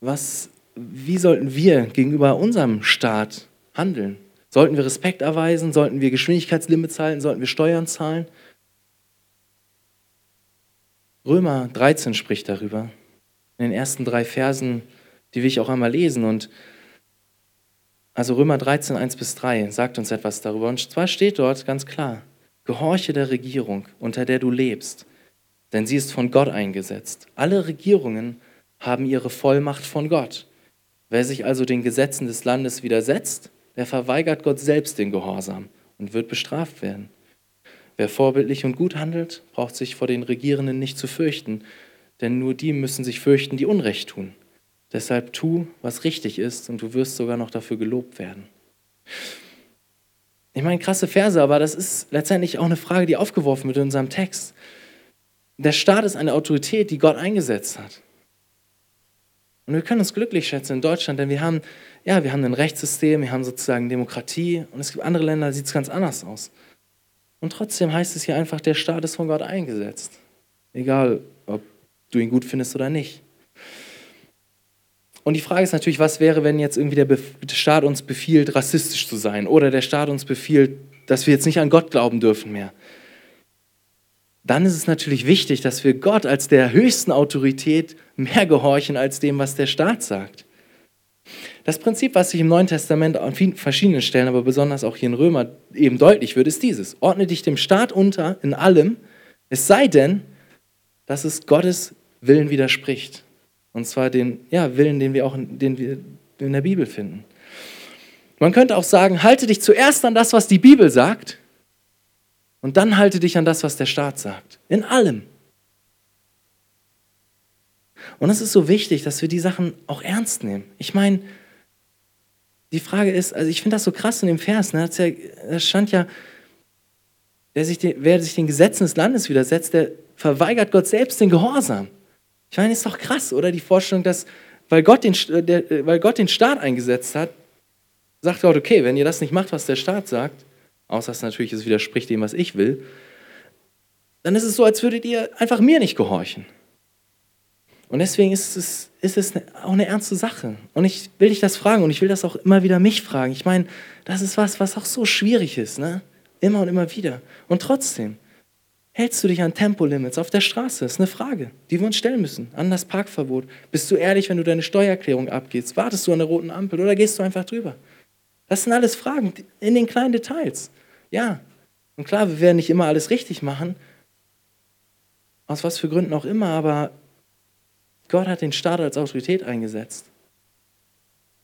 was wie sollten wir gegenüber unserem Staat handeln? Sollten wir Respekt erweisen? Sollten wir Geschwindigkeitslimits halten? Sollten wir Steuern zahlen? Römer 13 spricht darüber. In den ersten drei Versen, die will ich auch einmal lesen. Und also Römer 13, 1 bis 3 sagt uns etwas darüber. Und zwar steht dort ganz klar, gehorche der Regierung, unter der du lebst, denn sie ist von Gott eingesetzt. Alle Regierungen haben ihre Vollmacht von Gott. Wer sich also den Gesetzen des Landes widersetzt, der verweigert Gott selbst den Gehorsam und wird bestraft werden. Wer vorbildlich und gut handelt, braucht sich vor den Regierenden nicht zu fürchten, denn nur die müssen sich fürchten, die Unrecht tun. Deshalb tu, was richtig ist, und du wirst sogar noch dafür gelobt werden. Ich meine, krasse Verse, aber das ist letztendlich auch eine Frage, die aufgeworfen wird in unserem Text. Der Staat ist eine Autorität, die Gott eingesetzt hat. Und wir können uns glücklich schätzen in Deutschland, denn wir haben, ja, wir haben ein Rechtssystem, wir haben sozusagen Demokratie und es gibt andere Länder, da sieht es ganz anders aus. Und trotzdem heißt es hier einfach, der Staat ist von Gott eingesetzt. Egal, ob du ihn gut findest oder nicht. Und die Frage ist natürlich, was wäre, wenn jetzt irgendwie der, Staat uns befiehlt, rassistisch zu sein oder der Staat uns befiehlt, dass wir jetzt nicht an Gott glauben dürfen mehr. Dann ist es natürlich wichtig, dass wir Gott als der höchsten Autorität mehr gehorchen als dem, was der Staat sagt. Das Prinzip, was sich im Neuen Testament an verschiedenen Stellen, aber besonders auch hier in Römer eben deutlich wird, ist dieses. Ordne dich dem Staat unter in allem, es sei denn, dass es Gottes Willen widerspricht. Und zwar den ja, Willen, den wir auch in, den wir in der Bibel finden. Man könnte auch sagen, halte dich zuerst an das, was die Bibel sagt, und dann halte dich an das, was der Staat sagt. In allem. Und es ist so wichtig, dass wir die Sachen auch ernst nehmen. Ich meine, die Frage ist, also ich finde das so krass in dem Vers, ne? da stand ja, wer sich, den, wer sich den Gesetzen des Landes widersetzt, der verweigert Gott selbst den Gehorsam. Ich meine, ist doch krass, oder? Die Vorstellung, dass, weil Gott den, der, weil Gott den Staat eingesetzt hat, sagt Gott, okay, wenn ihr das nicht macht, was der Staat sagt, außer dass natürlich es widerspricht dem, was ich will, dann ist es so, als würdet ihr einfach mir nicht gehorchen. Und deswegen ist es, ist es auch eine ernste Sache. Und ich will dich das fragen und ich will das auch immer wieder mich fragen. Ich meine, das ist was, was auch so schwierig ist, ne? Immer und immer wieder. Und trotzdem, hältst du dich an Tempolimits auf der Straße? Das ist eine Frage, die wir uns stellen müssen. An das Parkverbot. Bist du ehrlich, wenn du deine Steuererklärung abgibst? Wartest du an der roten Ampel oder gehst du einfach drüber? Das sind alles Fragen in den kleinen Details. Ja. Und klar, wir werden nicht immer alles richtig machen. Aus was für Gründen auch immer, aber Gott hat den Staat als Autorität eingesetzt.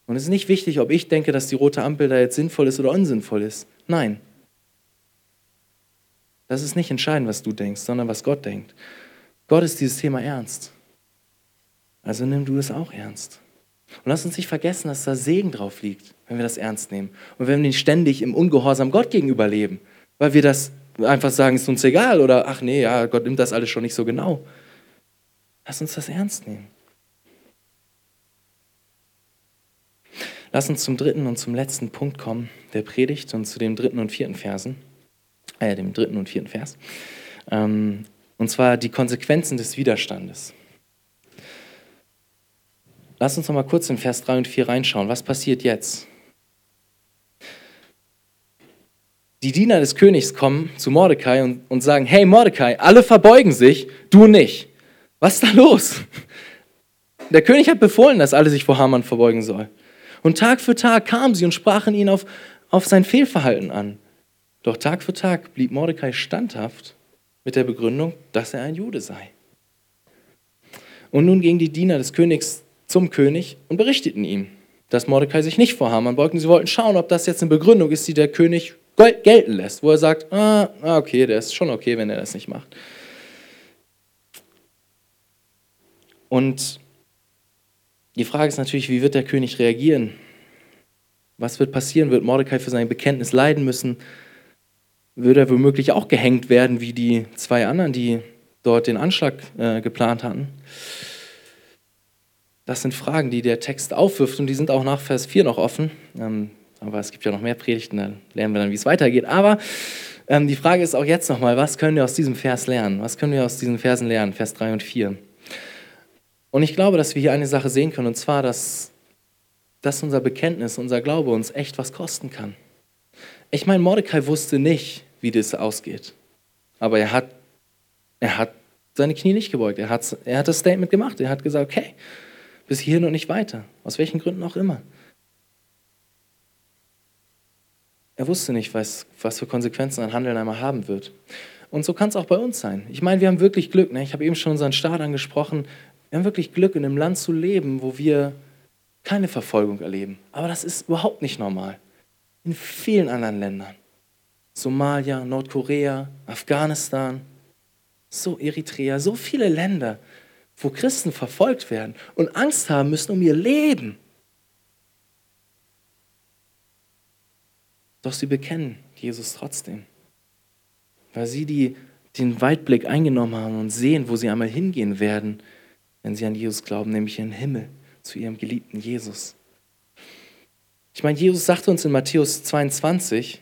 Und es ist nicht wichtig, ob ich denke, dass die rote Ampel da jetzt sinnvoll ist oder unsinnvoll ist. Nein. Das ist nicht entscheidend, was du denkst, sondern was Gott denkt. Gott ist dieses Thema ernst. Also nimm du es auch ernst. Und lass uns nicht vergessen, dass da Segen drauf liegt, wenn wir das ernst nehmen. Und wenn wir nicht ständig im Ungehorsam Gott gegenüber leben, weil wir das einfach sagen, ist uns egal oder ach nee, ja, Gott nimmt das alles schon nicht so genau. Lass uns das ernst nehmen. Lass uns zum dritten und zum letzten Punkt kommen, der Predigt und zu dem dritten und vierten Versen, äh, dem dritten und vierten Vers. Ähm, und zwar die Konsequenzen des Widerstandes. Lass uns noch mal kurz in Vers 3 und 4 reinschauen. Was passiert jetzt? Die Diener des Königs kommen zu Mordecai und, und sagen: Hey Mordecai, alle verbeugen sich, du nicht. Was ist da los? Der König hat befohlen, dass alle sich vor Haman verbeugen sollen. Und Tag für Tag kamen sie und sprachen ihn auf, auf sein Fehlverhalten an. Doch Tag für Tag blieb Mordecai standhaft mit der Begründung, dass er ein Jude sei. Und nun gingen die Diener des Königs zum König und berichteten ihm, dass Mordecai sich nicht vor Haman beugten. Sie wollten schauen, ob das jetzt eine Begründung ist, die der König gelten lässt, wo er sagt, ah, ah okay, der ist schon okay, wenn er das nicht macht. Und die Frage ist natürlich, wie wird der König reagieren? Was wird passieren? Wird Mordecai für sein Bekenntnis leiden müssen? Wird er womöglich auch gehängt werden, wie die zwei anderen, die dort den Anschlag äh, geplant hatten? Das sind Fragen, die der Text aufwirft und die sind auch nach Vers 4 noch offen. Ähm, aber es gibt ja noch mehr Predigten, da lernen wir dann, wie es weitergeht. Aber ähm, die Frage ist auch jetzt nochmal, was können wir aus diesem Vers lernen? Was können wir aus diesen Versen lernen, Vers 3 und 4? Und ich glaube, dass wir hier eine Sache sehen können, und zwar, dass, dass unser Bekenntnis, unser Glaube uns echt was kosten kann. Ich meine, Mordecai wusste nicht, wie das ausgeht. Aber er hat, er hat seine Knie nicht gebeugt. Er hat, er hat das Statement gemacht. Er hat gesagt, okay, bis hierhin und nicht weiter. Aus welchen Gründen auch immer. Er wusste nicht, was, was für Konsequenzen ein Handeln einmal haben wird. Und so kann es auch bei uns sein. Ich meine, wir haben wirklich Glück. Ne? Ich habe eben schon unseren Staat angesprochen. Wir haben wirklich Glück, in einem Land zu leben, wo wir keine Verfolgung erleben. Aber das ist überhaupt nicht normal. In vielen anderen Ländern Somalia, Nordkorea, Afghanistan, so Eritrea, so viele Länder, wo Christen verfolgt werden und Angst haben müssen um ihr Leben. Doch sie bekennen Jesus trotzdem, weil sie die, den Weitblick eingenommen haben und sehen, wo sie einmal hingehen werden, wenn sie an Jesus glauben, nämlich in den Himmel, zu ihrem geliebten Jesus. Ich meine, Jesus sagte uns in Matthäus 22,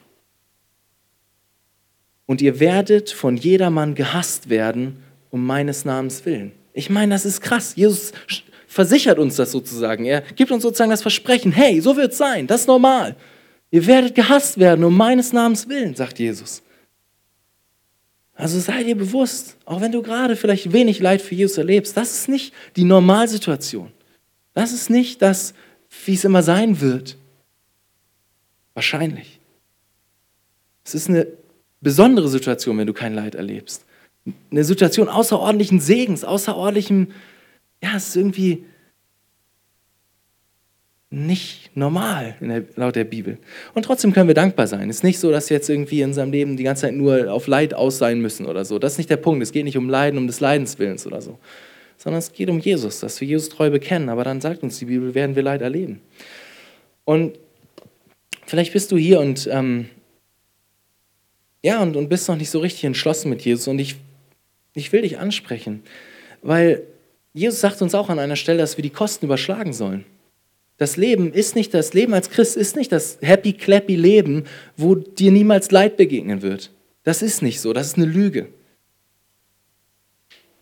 und ihr werdet von jedermann gehasst werden um meines Namens willen. Ich meine, das ist krass. Jesus versichert uns das sozusagen. Er gibt uns sozusagen das Versprechen, hey, so wird es sein, das ist normal. Ihr werdet gehasst werden um meines Namens willen, sagt Jesus. Also sei dir bewusst, auch wenn du gerade vielleicht wenig Leid für Jesus erlebst, das ist nicht die Normalsituation. Das ist nicht das, wie es immer sein wird. Wahrscheinlich. Es ist eine besondere Situation, wenn du kein Leid erlebst. Eine Situation außerordentlichen Segens, außerordentlichem, ja, es ist irgendwie nicht normal der, laut der Bibel. Und trotzdem können wir dankbar sein. Es ist nicht so, dass wir jetzt irgendwie in unserem Leben die ganze Zeit nur auf Leid aus sein müssen oder so. Das ist nicht der Punkt. Es geht nicht um Leiden, um des Leidenswillens oder so. Sondern es geht um Jesus, dass wir Jesus treu bekennen. Aber dann sagt uns die Bibel, werden wir Leid erleben. Und vielleicht bist du hier und ähm, ja, und, und bist noch nicht so richtig entschlossen mit Jesus. Und ich, ich will dich ansprechen, weil Jesus sagt uns auch an einer Stelle, dass wir die Kosten überschlagen sollen. Das Leben ist nicht das Leben als Christ ist nicht das happy clappy Leben, wo dir niemals Leid begegnen wird. Das ist nicht so, das ist eine Lüge.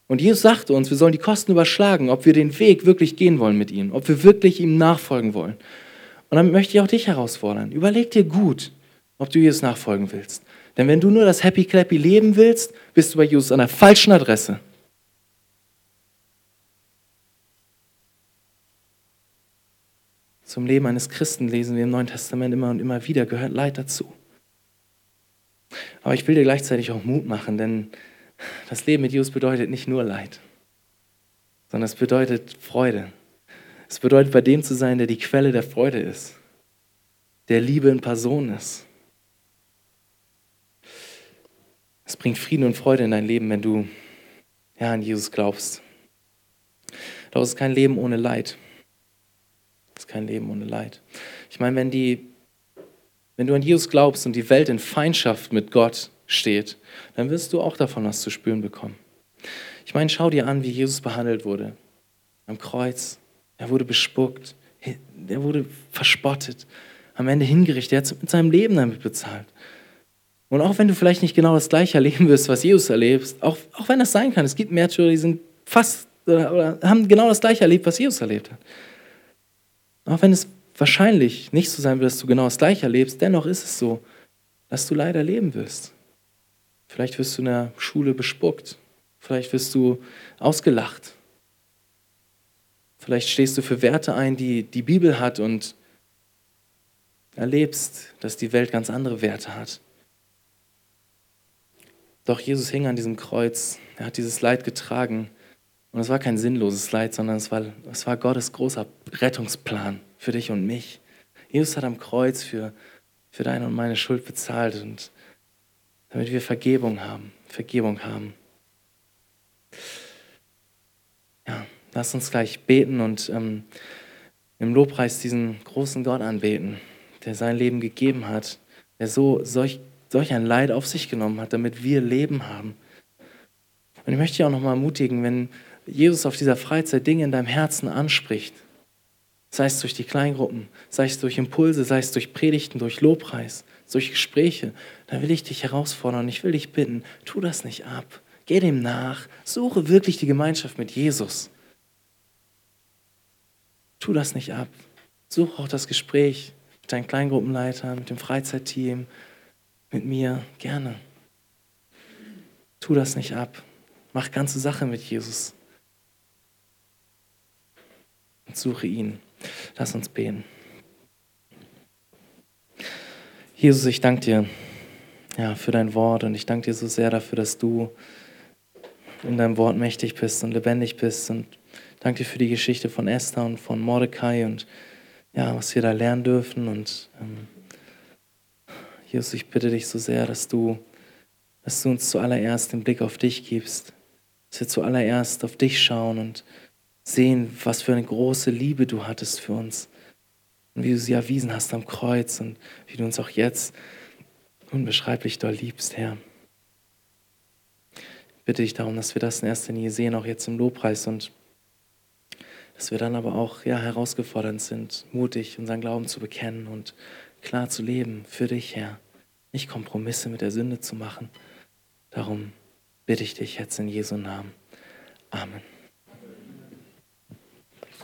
Und Jesus sagte uns, wir sollen die Kosten überschlagen, ob wir den Weg wirklich gehen wollen mit ihm, ob wir wirklich ihm nachfolgen wollen. Und dann möchte ich auch dich herausfordern. Überleg dir gut, ob du Jesus nachfolgen willst. Denn wenn du nur das happy clappy Leben willst, bist du bei Jesus an der falschen Adresse. Zum Leben eines Christen lesen wir im Neuen Testament immer und immer wieder, gehört Leid dazu. Aber ich will dir gleichzeitig auch Mut machen, denn das Leben mit Jesus bedeutet nicht nur Leid, sondern es bedeutet Freude. Es bedeutet, bei dem zu sein, der die Quelle der Freude ist, der Liebe in Person ist. Es bringt Frieden und Freude in dein Leben, wenn du ja, an Jesus glaubst. Doch es ist kein Leben ohne Leid kein Leben ohne Leid. Ich meine, wenn, die, wenn du an Jesus glaubst und die Welt in Feindschaft mit Gott steht, dann wirst du auch davon was zu spüren bekommen. Ich meine, schau dir an, wie Jesus behandelt wurde. Am Kreuz. Er wurde bespuckt. Er wurde verspottet. Am Ende hingerichtet. Er hat mit seinem Leben damit bezahlt. Und auch wenn du vielleicht nicht genau das Gleiche erleben wirst, was Jesus erlebt, auch, auch wenn das sein kann, es gibt Märtyrer, die sind fast oder, oder haben genau das Gleiche erlebt, was Jesus erlebt hat. Auch wenn es wahrscheinlich nicht so sein wird, dass du genau das Gleiche erlebst, dennoch ist es so, dass du leider leben wirst. Vielleicht wirst du in der Schule bespuckt. Vielleicht wirst du ausgelacht. Vielleicht stehst du für Werte ein, die die Bibel hat und erlebst, dass die Welt ganz andere Werte hat. Doch Jesus hing an diesem Kreuz. Er hat dieses Leid getragen und es war kein sinnloses Leid, sondern es war, es war Gottes großer Rettungsplan für dich und mich. Jesus hat am Kreuz für, für deine und meine Schuld bezahlt und damit wir Vergebung haben, Vergebung haben. Ja, lass uns gleich beten und ähm, im Lobpreis diesen großen Gott anbeten, der sein Leben gegeben hat, der so solch, solch ein Leid auf sich genommen hat, damit wir Leben haben. Und ich möchte dich auch noch mal ermutigen, wenn Jesus auf dieser Freizeit Dinge in deinem Herzen anspricht, sei es durch die Kleingruppen, sei es durch Impulse, sei es durch Predigten, durch Lobpreis, durch Gespräche, dann will ich dich herausfordern und ich will dich bitten, tu das nicht ab. Geh dem nach, suche wirklich die Gemeinschaft mit Jesus. Tu das nicht ab. Suche auch das Gespräch mit deinen Kleingruppenleitern, mit dem Freizeitteam, mit mir, gerne. Tu das nicht ab. Mach ganze Sache mit Jesus und suche ihn. Lass uns beten. Jesus, ich danke dir ja, für dein Wort und ich danke dir so sehr dafür, dass du in deinem Wort mächtig bist und lebendig bist und danke dir für die Geschichte von Esther und von Mordecai und ja, was wir da lernen dürfen und ähm, Jesus, ich bitte dich so sehr, dass du, dass du uns zuallererst den Blick auf dich gibst, dass wir zuallererst auf dich schauen und sehen, was für eine große Liebe du hattest für uns und wie du sie erwiesen hast am Kreuz und wie du uns auch jetzt unbeschreiblich doll liebst, Herr. Ich bitte dich darum, dass wir das in erster Linie sehen, auch jetzt im Lobpreis und dass wir dann aber auch ja, herausgefordert sind, mutig unseren Glauben zu bekennen und klar zu leben für dich, Herr. Nicht Kompromisse mit der Sünde zu machen. Darum bitte ich dich jetzt in Jesu Namen. Amen.